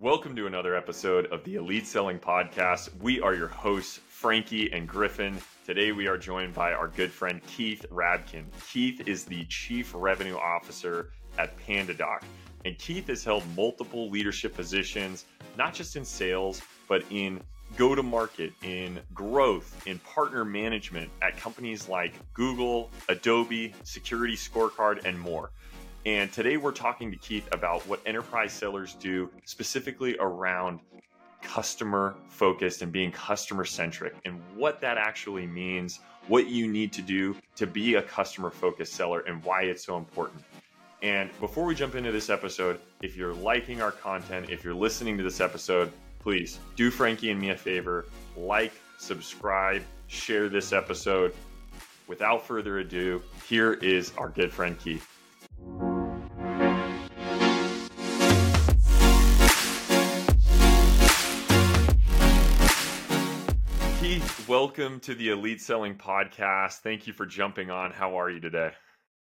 Welcome to another episode of the Elite Selling Podcast. We are your hosts, Frankie and Griffin. Today we are joined by our good friend Keith Rabkin. Keith is the Chief Revenue Officer at PandaDoc. And Keith has held multiple leadership positions, not just in sales, but in go to market, in growth, in partner management at companies like Google, Adobe, Security Scorecard, and more. And today we're talking to Keith about what enterprise sellers do specifically around customer focused and being customer centric and what that actually means, what you need to do to be a customer focused seller and why it's so important. And before we jump into this episode, if you're liking our content, if you're listening to this episode, please do Frankie and me a favor, like, subscribe, share this episode. Without further ado, here is our good friend Keith. Welcome to the Elite Selling Podcast. Thank you for jumping on. How are you today?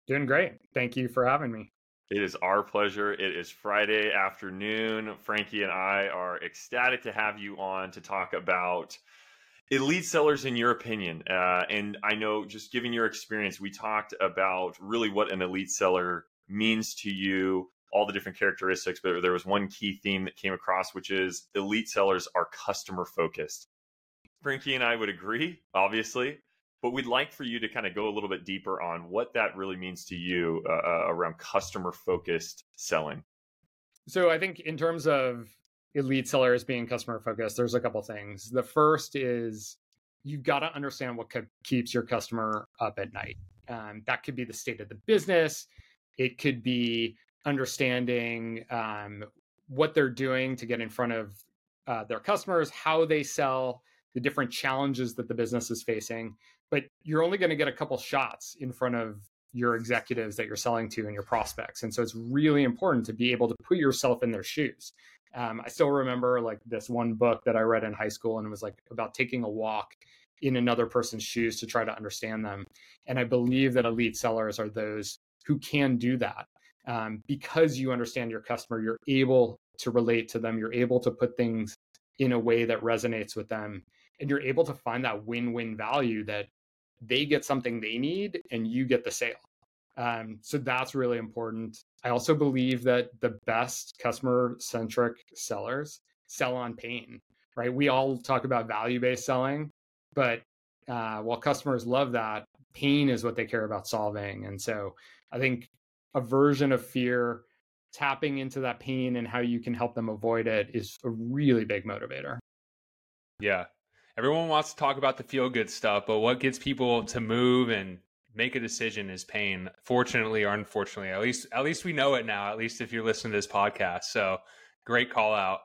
Doing great. Thank you for having me. It is our pleasure. It is Friday afternoon. Frankie and I are ecstatic to have you on to talk about elite sellers in your opinion. Uh, and I know, just given your experience, we talked about really what an elite seller means to you, all the different characteristics, but there was one key theme that came across, which is elite sellers are customer focused. Frankie and I would agree, obviously, but we'd like for you to kind of go a little bit deeper on what that really means to you uh, uh around customer focused selling. So I think in terms of elite sellers being customer focused, there's a couple things. The first is you've got to understand what keeps your customer up at night. Um, that could be the state of the business. It could be understanding um, what they're doing to get in front of uh, their customers, how they sell, the different challenges that the business is facing. But you're only going to get a couple shots in front of your executives that you're selling to and your prospects. And so it's really important to be able to put yourself in their shoes. Um, I still remember like this one book that I read in high school, and it was like about taking a walk in another person's shoes to try to understand them. And I believe that elite sellers are those who can do that um, because you understand your customer. You're able to relate to them. You're able to put things in a way that resonates with them and you're able to find that win-win value that they get something they need and you get the sale. Um, so that's really important. I also believe that the best customer centric sellers sell on pain right? We all talk about value-based selling but uh, while customers love that pain is what they care about solving. And so i think aversion of fear tapping into that pain and how you can help them avoid it is a really big motivator. Yeah everyone wants to talk about the feel good stuff, but what gets people to move and make a decision is pain. Fortunately or unfortunately, at least at least we know it now. At least if you're listening to this podcast, so great call out.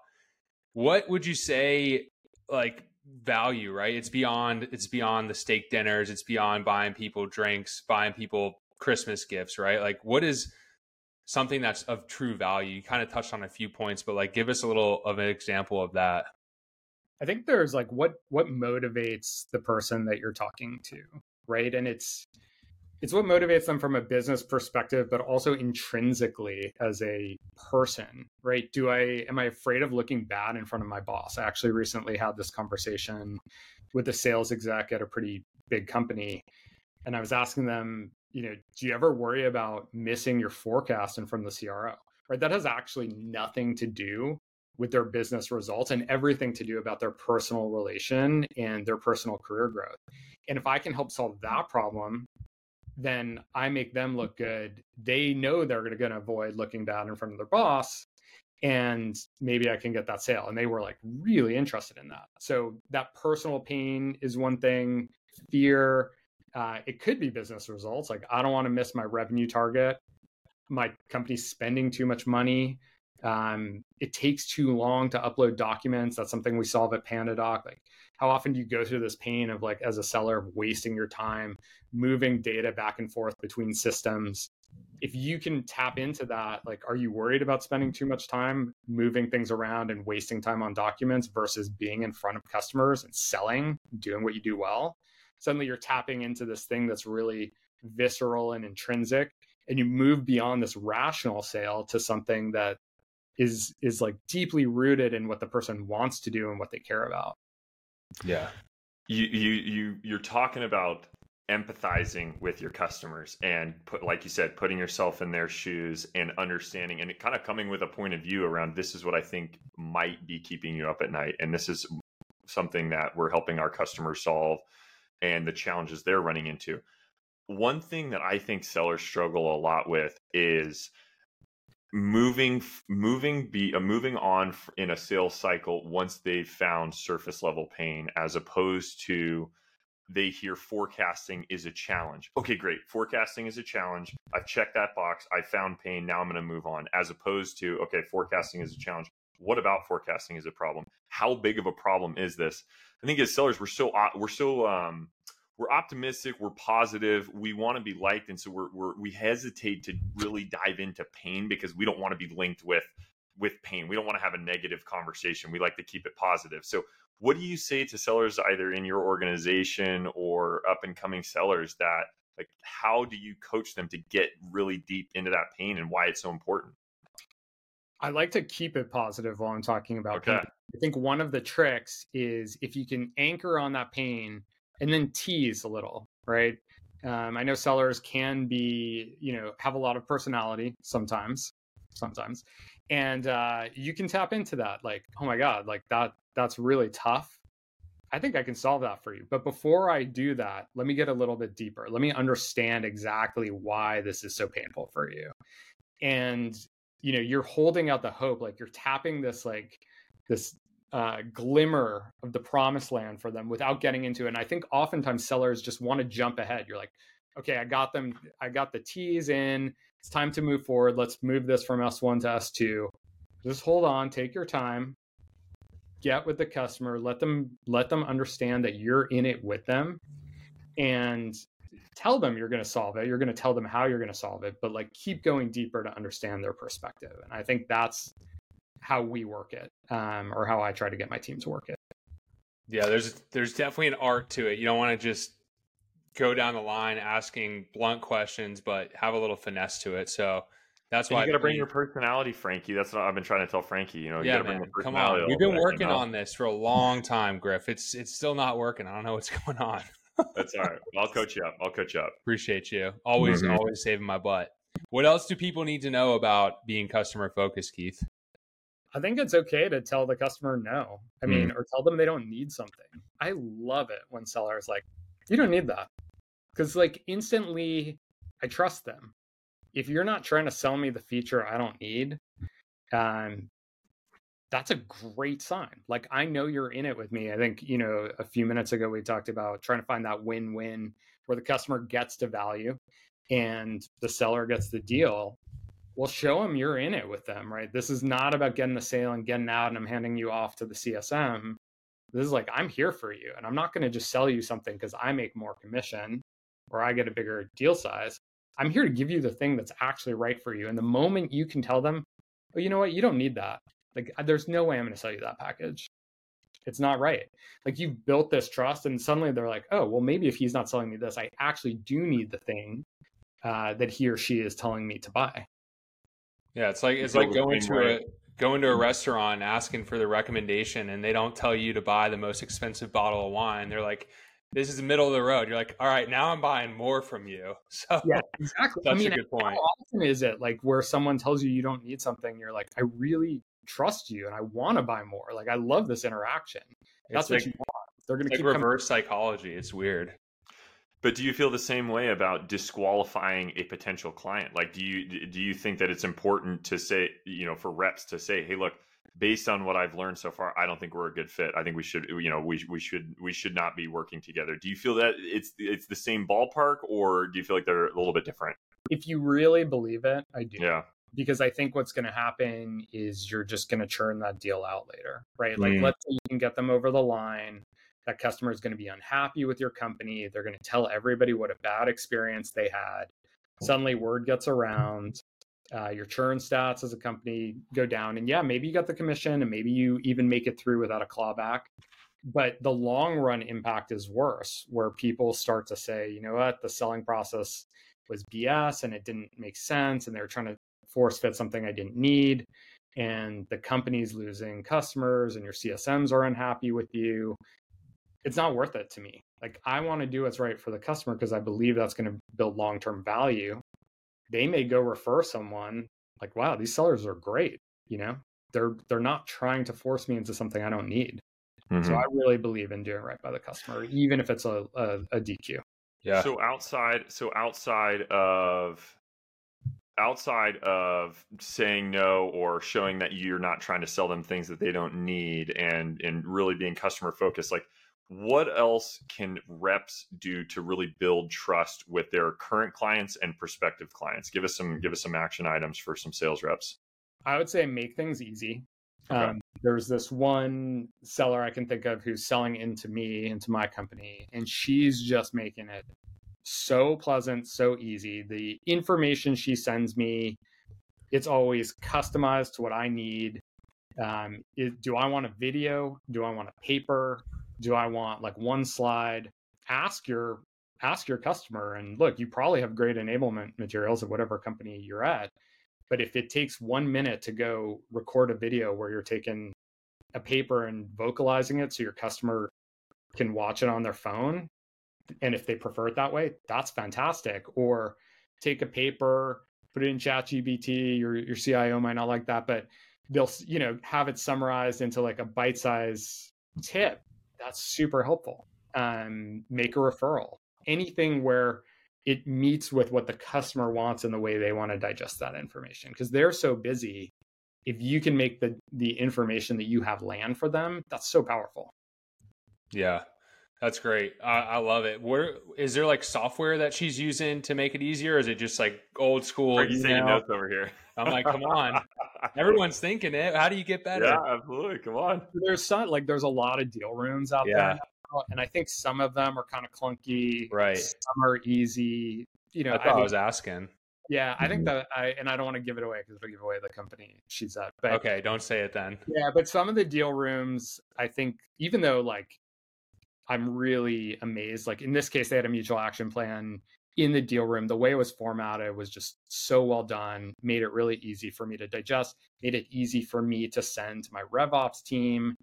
What would you say like value? Right, it's beyond it's beyond the steak dinners. It's beyond buying people drinks, buying people Christmas gifts. Right, like what is something that's of true value? You kind of touched on a few points, but like give us a little of an example of that. I think there's like what what motivates the person that you're talking to, right? And it's it's what motivates them from a business perspective, but also intrinsically as a person, right? Do I am I afraid of looking bad in front of my boss? I actually recently had this conversation with a sales exec at a pretty big company, and I was asking them, you know, do you ever worry about missing your forecast in front of the CRO? Right, that has actually nothing to do with their business results and everything to do about their personal relation and their personal career growth. And if I can help solve that problem, then I make them look good. They know they're going to avoid looking bad in front of their boss. And maybe I can get that sale. And they were like really interested in that. So that personal pain is one thing, fear. Uh, it could be business results. Like, I don't want to miss my revenue target. My company's spending too much money. Um, it takes too long to upload documents. That's something we solve at PandaDoc. Like, how often do you go through this pain of like, as a seller, of wasting your time moving data back and forth between systems? If you can tap into that, like, are you worried about spending too much time moving things around and wasting time on documents versus being in front of customers and selling, doing what you do well? Suddenly you're tapping into this thing that's really visceral and intrinsic and you move beyond this rational sale to something that is is like deeply rooted in what the person wants to do and what they care about. Yeah. You you you you're talking about empathizing with your customers and put like you said putting yourself in their shoes and understanding and kind of coming with a point of view around this is what i think might be keeping you up at night and this is something that we're helping our customers solve and the challenges they're running into one thing that i think sellers struggle a lot with is moving moving be uh, moving on in a sales cycle once they've found surface level pain as opposed to they hear forecasting is a challenge. Okay, great. Forecasting is a challenge. I've checked that box. I found pain. Now I'm going to move on. As opposed to, okay, forecasting is a challenge. What about forecasting is a problem? How big of a problem is this? I think as sellers, we're so we're so um, we're optimistic, we're positive, we want to be liked, and so we're, we're we hesitate to really dive into pain because we don't want to be linked with with pain. We don't want to have a negative conversation. We like to keep it positive. So what do you say to sellers either in your organization or up and coming sellers that like how do you coach them to get really deep into that pain and why it's so important? I like to keep it positive while I'm talking about okay. pain. I think one of the tricks is if you can anchor on that pain and then tease a little, right? Um, I know sellers can be, you know, have a lot of personality sometimes, sometimes, and uh, you can tap into that. Like, oh my god, like that that's really tough. I think I can solve that for you. But before I do that, let me get a little bit deeper. Let me understand exactly why this is so painful for you. And you know, you're holding out the hope, like you're tapping this like this uh, glimmer of the promised land for them without getting into it. And I think oftentimes sellers just want to jump ahead. You're like, okay, I got them, I got the T's in. It's time to move forward. Let's move this from S1 to S2. Just hold on, take your time get with the customer let them let them understand that you're in it with them and tell them you're going to solve it you're going to tell them how you're going to solve it but like keep going deeper to understand their perspective and i think that's how we work it um, or how i try to get my team to work it yeah there's there's definitely an art to it you don't want to just go down the line asking blunt questions but have a little finesse to it so that's why you got to bring your personality, Frankie. That's what I've been trying to tell Frankie. You know, you yeah, man, come on. We've been working on this for a long time, Griff. It's it's still not working. I don't know what's going on. That's all right. I'll coach you up. I'll coach you up. Appreciate you. Always, mm-hmm. always saving my butt. What else do people need to know about being customer focused, Keith? I think it's okay to tell the customer no. I mean, mm. or tell them they don't need something. I love it when sellers like, you don't need that. Because like instantly I trust them if you're not trying to sell me the feature I don't need, um, that's a great sign. Like I know you're in it with me. I think, you know, a few minutes ago we talked about trying to find that win-win where the customer gets to value and the seller gets the deal. Well, show them you're in it with them, right? This is not about getting the sale and getting out and I'm handing you off to the CSM. This is like I'm here for you and I'm not going to just sell you something because I make more commission or I get a bigger deal size. I'm here to give you the thing that's actually right for you. And the moment you can tell them, oh, you know what, you don't need that. Like, there's no way I'm going to sell you that package. It's not right. Like, you've built this trust, and suddenly they're like, oh, well, maybe if he's not selling me this, I actually do need the thing uh, that he or she is telling me to buy. Yeah, it's like it's like going to a going to a mm-hmm. restaurant asking for the recommendation, and they don't tell you to buy the most expensive bottle of wine. They're like, this is the middle of the road. You're like, all right, now I'm buying more from you. So yeah, exactly. That's I mean, a good point. How often is it like where someone tells you you don't need something? You're like, I really trust you and I want to buy more. Like, I love this interaction. That's what you want. They're going to keep reverse coming. psychology. It's weird. But do you feel the same way about disqualifying a potential client? Like, do you do you think that it's important to say, you know, for reps to say, hey, look, based on what I've learned so far, I don't think we're a good fit. I think we should, you know, we we should we should not be working together. Do you feel that it's it's the same ballpark, or do you feel like they're a little bit different? If you really believe it, I do. Yeah. Because I think what's going to happen is you're just going to churn that deal out later, right? Like, mm. let's say you can get them over the line. That customer is going to be unhappy with your company. They're going to tell everybody what a bad experience they had. Suddenly, word gets around uh, your churn stats as a company go down. And yeah, maybe you got the commission and maybe you even make it through without a clawback. But the long run impact is worse, where people start to say, you know what, the selling process was BS and it didn't make sense. And they were trying to force fit something I didn't need. and the company's losing customers and your CSMs are unhappy with you, it's not worth it to me. Like I want to do what's right for the customer because I believe that's going to build long-term value. They may go refer someone like, wow, these sellers are great. You know, they're they're not trying to force me into something I don't need. Mm-hmm. So I really believe in doing right by the customer, even if it's a, a, a DQ. Yeah. So outside, so outside of outside of saying no or showing that you're not trying to sell them things that they don't need and and really being customer focused like what else can reps do to really build trust with their current clients and prospective clients? Give us some give us some action items for some sales reps. I would say make things easy. Okay. um, there's this one seller i can think of who's selling into me into my company and she's just making it so pleasant so easy. The information she sends me it's always customized to what i need. Um, is, do i want a video? Do i want a paper do I want like one slide? Ask your ask your customer and look, you probably have great enablement materials at whatever company you're at. But if it takes one minute to go record a video where you're taking a paper and vocalizing it so your customer can watch it on their phone, and if they prefer it that way, that's fantastic. Or take a paper, put it in ChatGPT. Your your CIO might not like that, but they'll you know have it summarized into like a bite size tip that's super helpful. Um, make a referral. Anything where it meets with what the customer wants and the way they want to digest that information because they're so busy. If you can make the the information that you have land for them, that's so powerful. Yeah, that's great. I, I, love it. Where is there like software that she's using to make it easier? Or is it just like old school? Are you saying notes over here? I'm like, come on. Everyone's thinking it. How do you get better? Yeah, absolutely. Come on. There's some like there's a lot of deal rooms out yeah. there. And I think some of them are kind of clunky. Right. Some are easy. You know, I, I, I was asking. Yeah, I think mm-hmm. that I and I don't want to give it away because it'll give away the company she's at. But okay, don't say it then. Yeah, but some of the deal rooms, I think, even though like I'm really amazed. Like in this case, they had a mutual action plan in the deal room. The way it was formatted was just so well done, made it really easy for me to digest, made it easy for me to send to my RevOps team.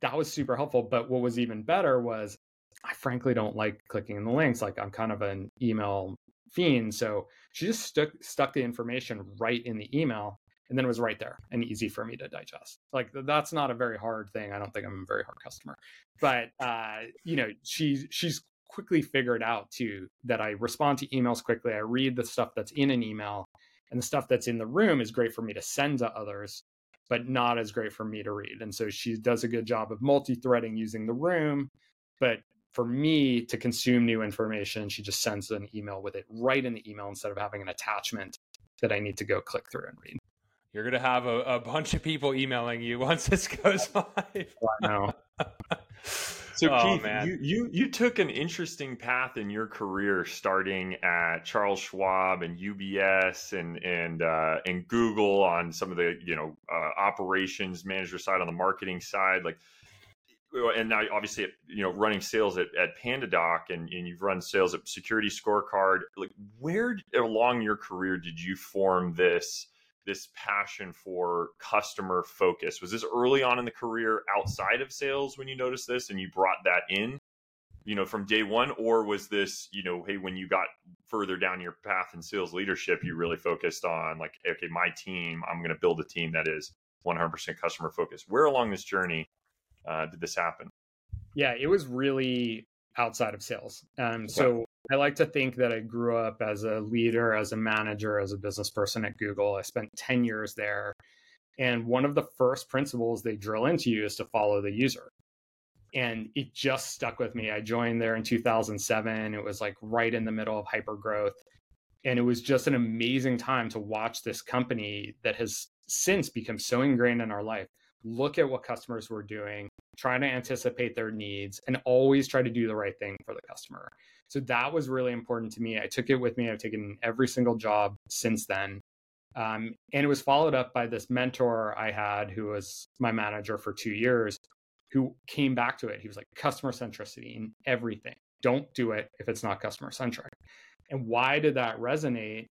That was super helpful. But what was even better was I frankly don't like clicking in the links. Like I'm kind of an email fiend. So she just stuck stuck the information right in the email and then it was right there and easy for me to digest. Like that's not a very hard thing. I don't think I'm a very hard customer, but uh, you know, she's she's quickly figured out too that I respond to emails quickly. I read the stuff that's in an email, and the stuff that's in the room is great for me to send to others, but not as great for me to read. And so she does a good job of multi-threading using the room, but for me to consume new information, she just sends an email with it right in the email instead of having an attachment that I need to go click through and read. You're gonna have a, a bunch of people emailing you once this goes live. I know. So oh, Keith, man. you, you you took an interesting path in your career, starting at Charles Schwab and UBS and and uh, and Google on some of the you know uh, operations manager side on the marketing side, like and now obviously you know running sales at, at pandadoc and, and you've run sales at security scorecard like where along your career did you form this this passion for customer focus? Was this early on in the career outside of sales when you noticed this and you brought that in, you know, from day one? Or was this, you know, hey, when you got further down your path in sales leadership, you really focused on like, okay, my team, I'm going to build a team that is 100% customer focused. Where along this journey uh, did this happen? Yeah, it was really outside of sales. Um, so I like to think that I grew up as a leader, as a manager, as a business person at Google. I spent 10 years there. And one of the first principles they drill into you is to follow the user. And it just stuck with me. I joined there in 2007. It was like right in the middle of hyper growth. And it was just an amazing time to watch this company that has since become so ingrained in our life look at what customers were doing, try to anticipate their needs, and always try to do the right thing for the customer. So that was really important to me. I took it with me. I've taken every single job since then. Um, and it was followed up by this mentor I had who was my manager for two years, who came back to it. He was like, customer centricity in everything. Don't do it if it's not customer centric. And why did that resonate?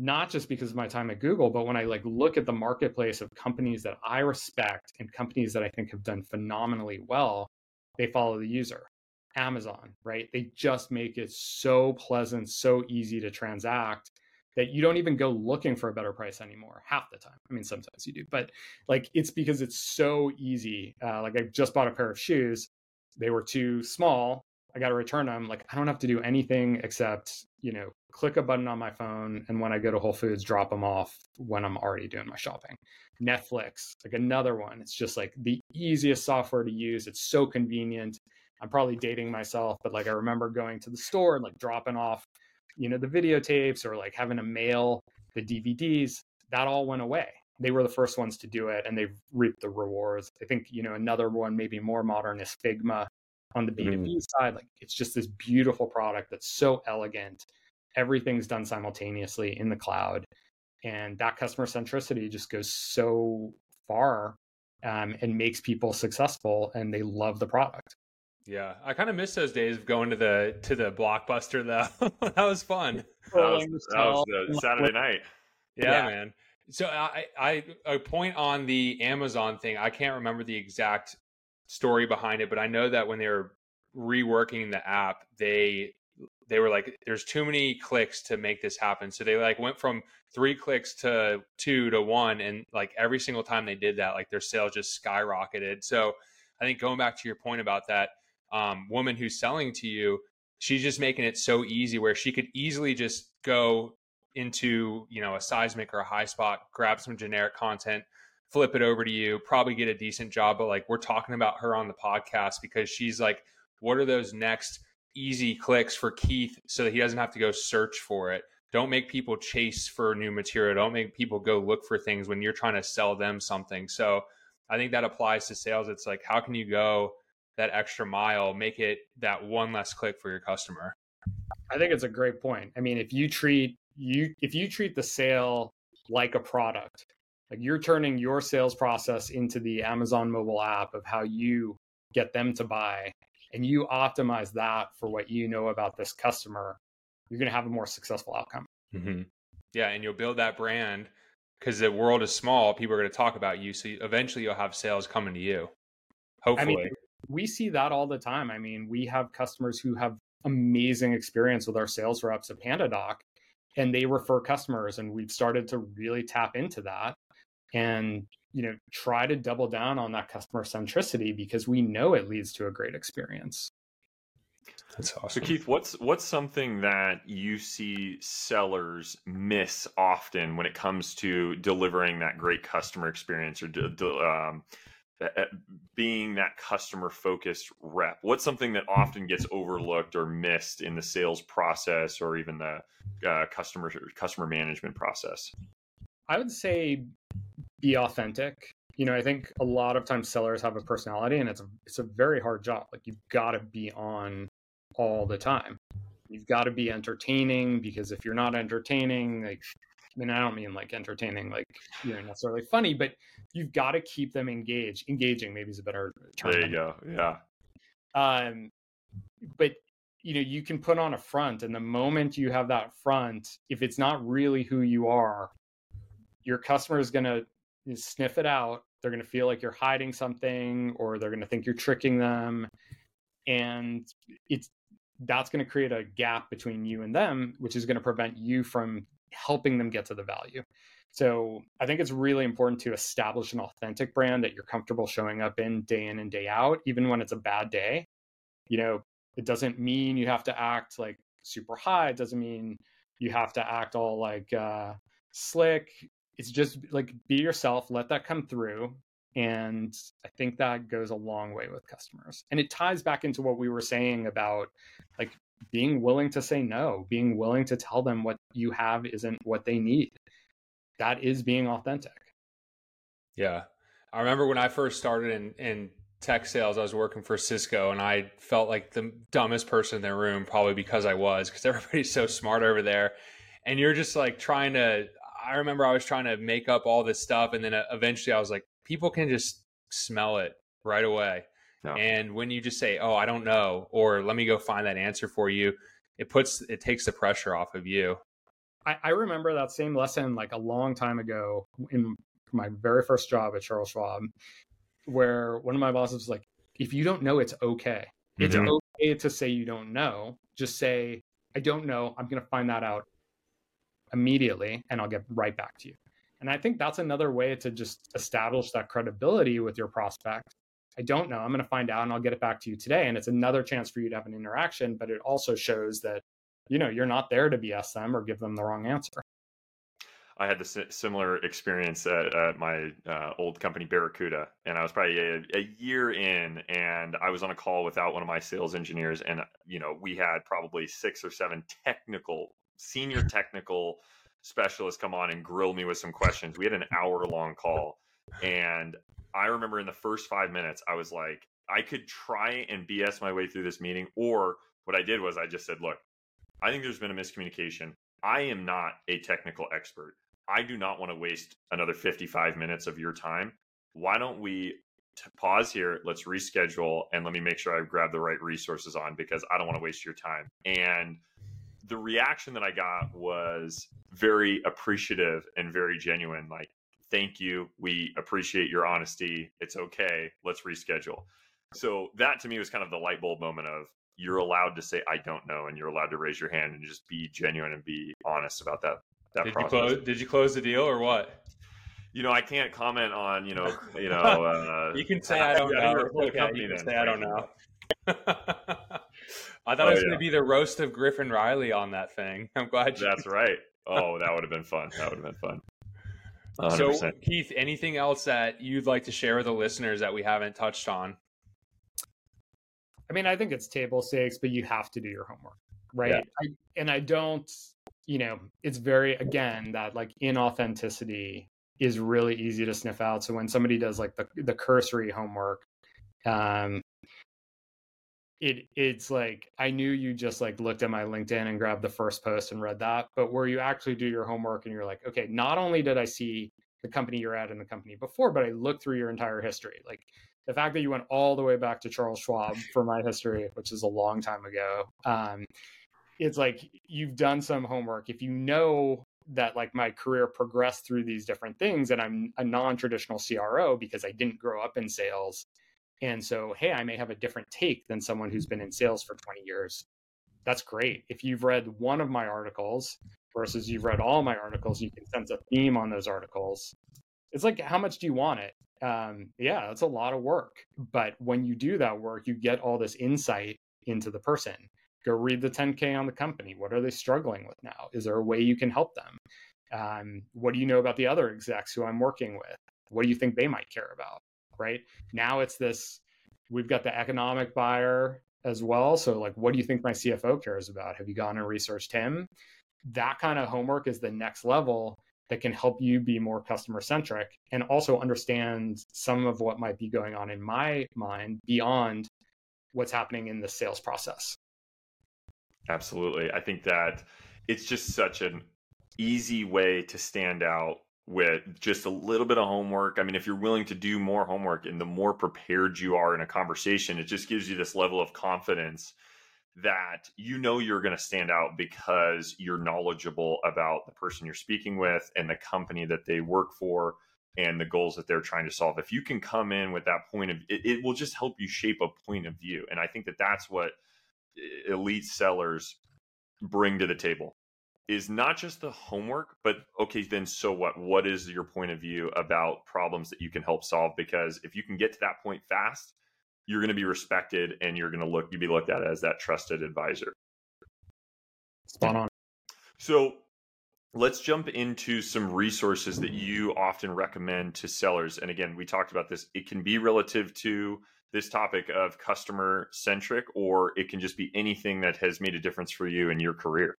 Not just because of my time at Google, but when I like look at the marketplace of companies that I respect and companies that I think have done phenomenally well, they follow the user. Amazon, right? They just make it so pleasant, so easy to transact that you don't even go looking for a better price anymore half the time. I mean, sometimes you do, but like it's because it's so easy. Uh, like I just bought a pair of shoes. They were too small. I got to return them. Like I don't have to do anything except, you know, click a button on my phone. And when I go to Whole Foods, drop them off when I'm already doing my shopping. Netflix, like another one. It's just like the easiest software to use. It's so convenient. I'm probably dating myself, but like I remember going to the store and like dropping off, you know, the videotapes or like having to mail the DVDs. That all went away. They were the first ones to do it and they've reaped the rewards. I think, you know, another one maybe more modern is Figma on the B2B mm. side. Like it's just this beautiful product that's so elegant. Everything's done simultaneously in the cloud. And that customer centricity just goes so far um, and makes people successful and they love the product. Yeah, I kind of miss those days of going to the to the blockbuster though. that was fun. That was, that was the Saturday night. Yeah, yeah, man. So I, I a point on the Amazon thing. I can't remember the exact story behind it, but I know that when they were reworking the app, they they were like, "There's too many clicks to make this happen." So they like went from three clicks to two to one, and like every single time they did that, like their sales just skyrocketed. So I think going back to your point about that um, woman who's selling to you, she's just making it so easy where she could easily just go into you know a seismic or a Highspot, grab some generic content, flip it over to you, probably get a decent job. But like we're talking about her on the podcast because she's like, what are those next easy clicks for Keith so that he doesn't have to go search for it? Don't make people chase for new material. Don't make people go look for things when you're trying to sell them something. So I think that applies to sales. It's like, how can you go that extra mile, make it that one less click for your customer? I think it's a great point. I mean, if you treat you if you treat the sale like a product, like you're turning your sales process into the Amazon mobile app of how you get them to buy and you optimize that for what you know about this customer, you're going to have a more successful outcome. Mm-hmm. Yeah, and you'll build that brand because the world is small. People are going to talk about you, so eventually you'll have sales coming to you. Hopefully, I mean, we see that all the time. I mean, we have customers who have amazing experience with our sales reps at PandaDoc, and they refer customers, and we've started to really tap into that and you know try to double down on that customer centricity because we know it leads to a great experience. That's awesome. So Keith, what's what's something that you see sellers miss often when it comes to delivering that great customer experience or um, being that customer focused rep? What's something that often gets overlooked or missed in the sales process or even the uh, customer customer management process? I would say be authentic. You know, I think a lot of times sellers have a personality and it's a it's a very hard job. Like you've got to be on all the time. You've got to be entertaining because if you're not entertaining, like I mean, I don't mean like entertaining, like you know, necessarily funny, but you've got to keep them engaged. Engaging maybe is a better term. There you go. Yeah. Um, but you know, you can put on a front, and the moment you have that front, if it's not really who you are, your customer is going to sniff it out. They're going to feel like you're hiding something, or they're going to think you're tricking them, and it's that's going to create a gap between you and them, which is going to prevent you from helping them get to the value. So I think it's really important to establish an authentic brand that you're comfortable showing up in day in and day out, even when it's a bad day. You know, it doesn't mean you have to act like super high. It doesn't mean you have to act all like uh, slick. It's just like be yourself, let that come through. And I think that goes a long way with customers. And it ties back into what we were saying about like being willing to say no, being willing to tell them what you have isn't what they need. That is being authentic. Yeah. I remember when I first started in, in tech sales, I was working for Cisco and I felt like the dumbest person in the room, probably because I was, because everybody's so smart over there. And you're just like trying to, I remember I was trying to make up all this stuff. And then uh, eventually I was like, people can just smell it right away. No. And when you just say, "Oh, I don't know," or "Let me go find that answer for you," it puts it takes the pressure off of you. I, I remember that same lesson like a long time ago in my very first job at Charles Schwab, where one of my bosses was like, if you don't know, it's okay. It's Mhm. okay to say you don't know. Just say, I don't know. I'm going to find that out immediately and I'll get right back to you. And I think that's another way to just establish that credibility with your prospect. I don't know. I'm going to find out and I'll get it back to you today. And it's another chance for you to have an interaction, but it also shows that, you know, you're not there to BS them or give them the wrong answer. I had this similar experience at, at my uh, old company, Barracuda, and I was probably a, a year in, and I was on a call without one of my sales engineers, and you know we had probably six or seven technical, senior technical specialist come on and grill me with some questions. We had an hour long call, and I remember in the first five minutes, I was like, I could try and BS my way through this meeting, or what I did was I just said, look, I think there's been a miscommunication. I am not a technical expert. I do not want to waste another 55 minutes of your time. Why don't we pause here? Let's reschedule and let me make sure I grab the right resources on because I don't want to waste your time. And the reaction that I got was very appreciative and very genuine. Like, thank you. We appreciate your honesty. It's okay. Let's reschedule. So that to me was kind of the light bulb moment of you're allowed to say I don't know, and you're allowed to raise your hand and just be genuine and be honest about that. That Did you close? Did you close the deal or what? You know, I can't comment on you know, you know. Uh, You can say I don't know. you're It's the okay. You can say I don't know. I thought Oh, it was yeah. going to be the roast of Griffin Reilly on that thing. I'm glad you. That's right. Oh, that would have been fun. That would have been fun. 100%. So, Keith, anything else that you'd like to share with the listeners that we haven't touched on? I mean, I think it's table stakes, but you have to do your homework, right? Yeah. I, and I don't, you know, it's very, again, that like inauthenticity is really easy to sniff out. So when somebody does like the, the cursory homework, um, it it's like I knew you just like looked at my LinkedIn and grabbed the first post and read that, but where you actually do your homework and you're like, okay, not only did I see the company you're at and the company before, but I looked through your entire history. Like the fact that you went all the way back to Charles Schwab for my history, which is a long time ago, um, it's like you've done some homework. If you know that like my career progressed through these different things and I'm a non-traditional CRO because I didn't grow up in sales. And so, hey, I may have a different take than someone who's been in sales for 20 years. That's great. If you've read one of my articles versus you've read all my articles, you can sense a theme on those articles. It's like, how much do you want it? Um, yeah, that's a lot of work. But when you do that work, you get all this insight into the person. Go read the 10K on the company. What are they struggling with now? Is there a way you can help them? Um, what do you know about the other execs who I'm working with? What do you think they might care about? Right now, it's this we've got the economic buyer as well. So, like, what do you think my CFO cares about? Have you gone and researched him? That kind of homework is the next level that can help you be more customer centric and also understand some of what might be going on in my mind beyond what's happening in the sales process. Absolutely. I think that it's just such an easy way to stand out with just a little bit of homework. I mean, if you're willing to do more homework and the more prepared you are in a conversation, it just gives you this level of confidence that you know you're going to stand out because you're knowledgeable about the person you're speaking with and the company that they work for and the goals that they're trying to solve. If you can come in with that point of it, it will just help you shape a point of view. And I think that that's what eh, elite sellers bring to the table is not just the homework, but okay, then so what? What is your point of view about problems that you can help solve? Because if you can get to that point fast, you're going to be respected and you're going to look, you'll be looked at as that trusted advisor. Spot on. So let's jump into some resources that you often recommend to sellers. And again, we talked about this. It can be relative to this topic of customer centric, or it can just be anything that has made a difference for you in your career.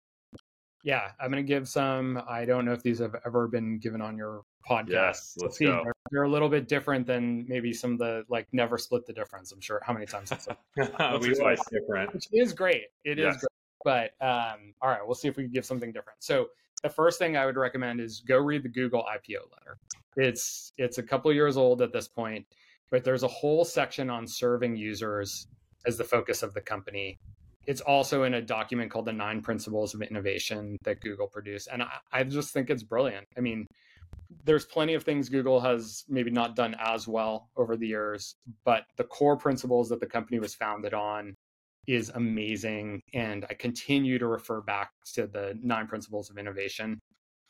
Yeah, I'm going to give some. I don't know if these have ever been given on your podcast. Yes, let's See, go. They're, they're a little bit different than maybe some of the like never split the difference. I'm sure how many times it's we like different. which is great. It is Yes. great. But um, all right, we'll see if we can give something different. So the first thing I would recommend is go read the Google IPO letter. It's it's a couple years old at this point, but there's a whole section on serving users as the focus of the company. It's also in a document called the Nine Principles of Innovation that Google produced. And I, I just think it's brilliant. I mean, there's plenty of things Google has maybe not done as well over the years, but the core principles that the company was founded on is amazing. And I continue to refer back to the nine principles of innovation.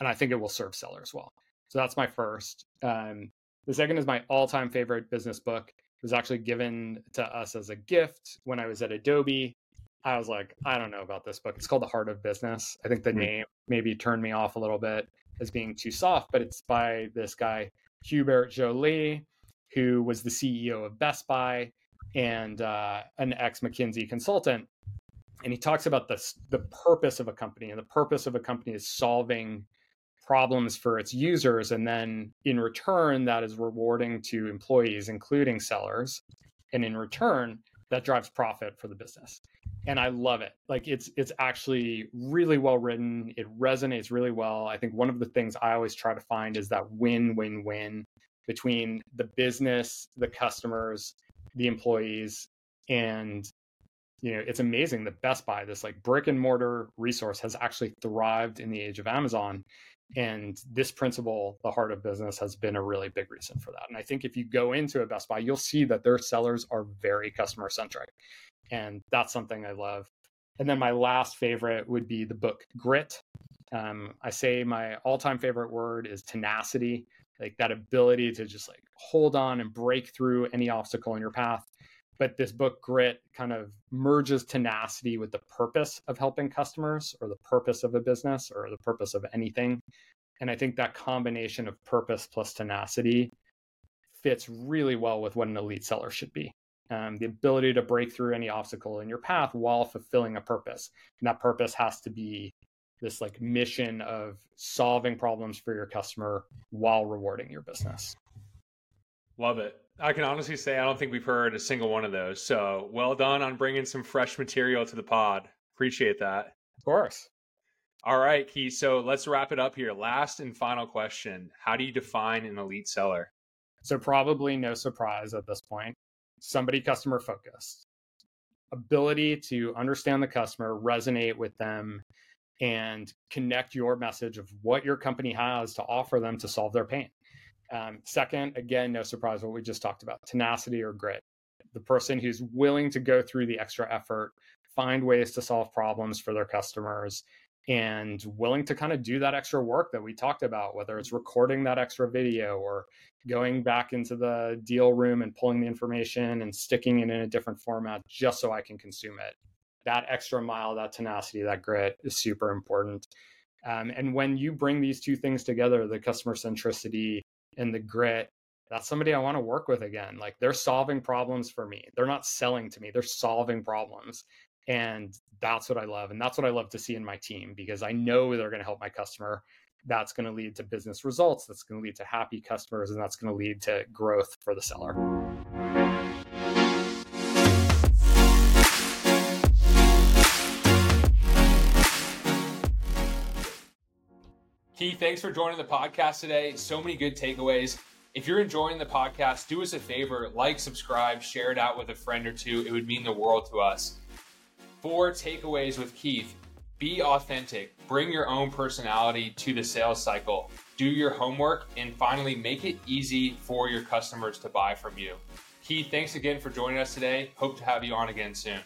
And I think it will serve sellers well. So that's my first. Um, the second is my all time favorite business book. It was actually given to us as a gift when I was at Adobe. I was like, I don't know about this book. It's called The Heart of Business. I think the mm-hmm. name maybe turned me off a little bit as being too soft, but it's by this guy, Hubert Joly, who was the CEO of Best Buy and uh, an ex McKinsey consultant. And he talks about the, the purpose of a company. And the purpose of a company is solving problems for its users. And then in return, that is rewarding to employees, including sellers. And in return, that drives profit for the business and I love it. Like it's it's actually really well written. It resonates really well. I think one of the things I always try to find is that win-win-win between the business, the customers, the employees, and you know, it's amazing that Best Buy, this like brick and mortar resource, has actually thrived in the age of Amazon. And this principle, the heart of business, has been a really big reason for that. And I think if you go into a Best Buy, you'll see that their sellers are very customer centric and that's something I love. And then my last favorite would be the book Grit. Um, I say my all-time favorite word is tenacity, like that ability to just like hold on and break through any obstacle in your path. But this book Grit kind of merges tenacity with the purpose of helping customers or the purpose of a business or the purpose of anything. And I think that combination of purpose plus tenacity fits really well with what an elite seller should be um, the ability to break through any obstacle in your path while fulfilling a purpose. And that purpose has to be this like mission of solving problems for your customer while rewarding your business. Love it. I can honestly say I don't think we've heard a single one of those. So well done on bringing some fresh material to the pod. Appreciate that. Of course. All right, Keith. So let's wrap it up here. Last and final question How do you define an elite seller? So, probably no surprise at this point somebody customer focused ability to understand the customer resonate with them and connect your message of what your company has to offer them to solve their pain um, second again no surprise what we just talked about tenacity or grit the person who's willing to go through the extra effort find ways to solve problems for their customers and willing to kind of do that extra work that we talked about, whether it's recording that extra video or going back into the deal room and pulling the information and sticking it in a different format just so I can consume it. That extra mile, that tenacity, that grit is super important. Um, and when you bring these two things together, the customer centricity and the grit, that's somebody I want to work with again. Like they're solving problems for me. They're not selling to me, they're solving problems. And that's what I love. And that's what I love to see in my team because I know they're going to help my customer. That's going to lead to business results. That's going to lead to happy customers. And that's going to lead to growth for the seller. Keith, thanks for joining the podcast today. So many good takeaways. If you're enjoying the podcast, do us a favor like, subscribe, share it out with a friend or two. It would mean the world to us. Four takeaways with Keith be authentic, bring your own personality to the sales cycle, do your homework, and finally make it easy for your customers to buy from you. Keith, thanks again for joining us today. Hope to have you on again soon.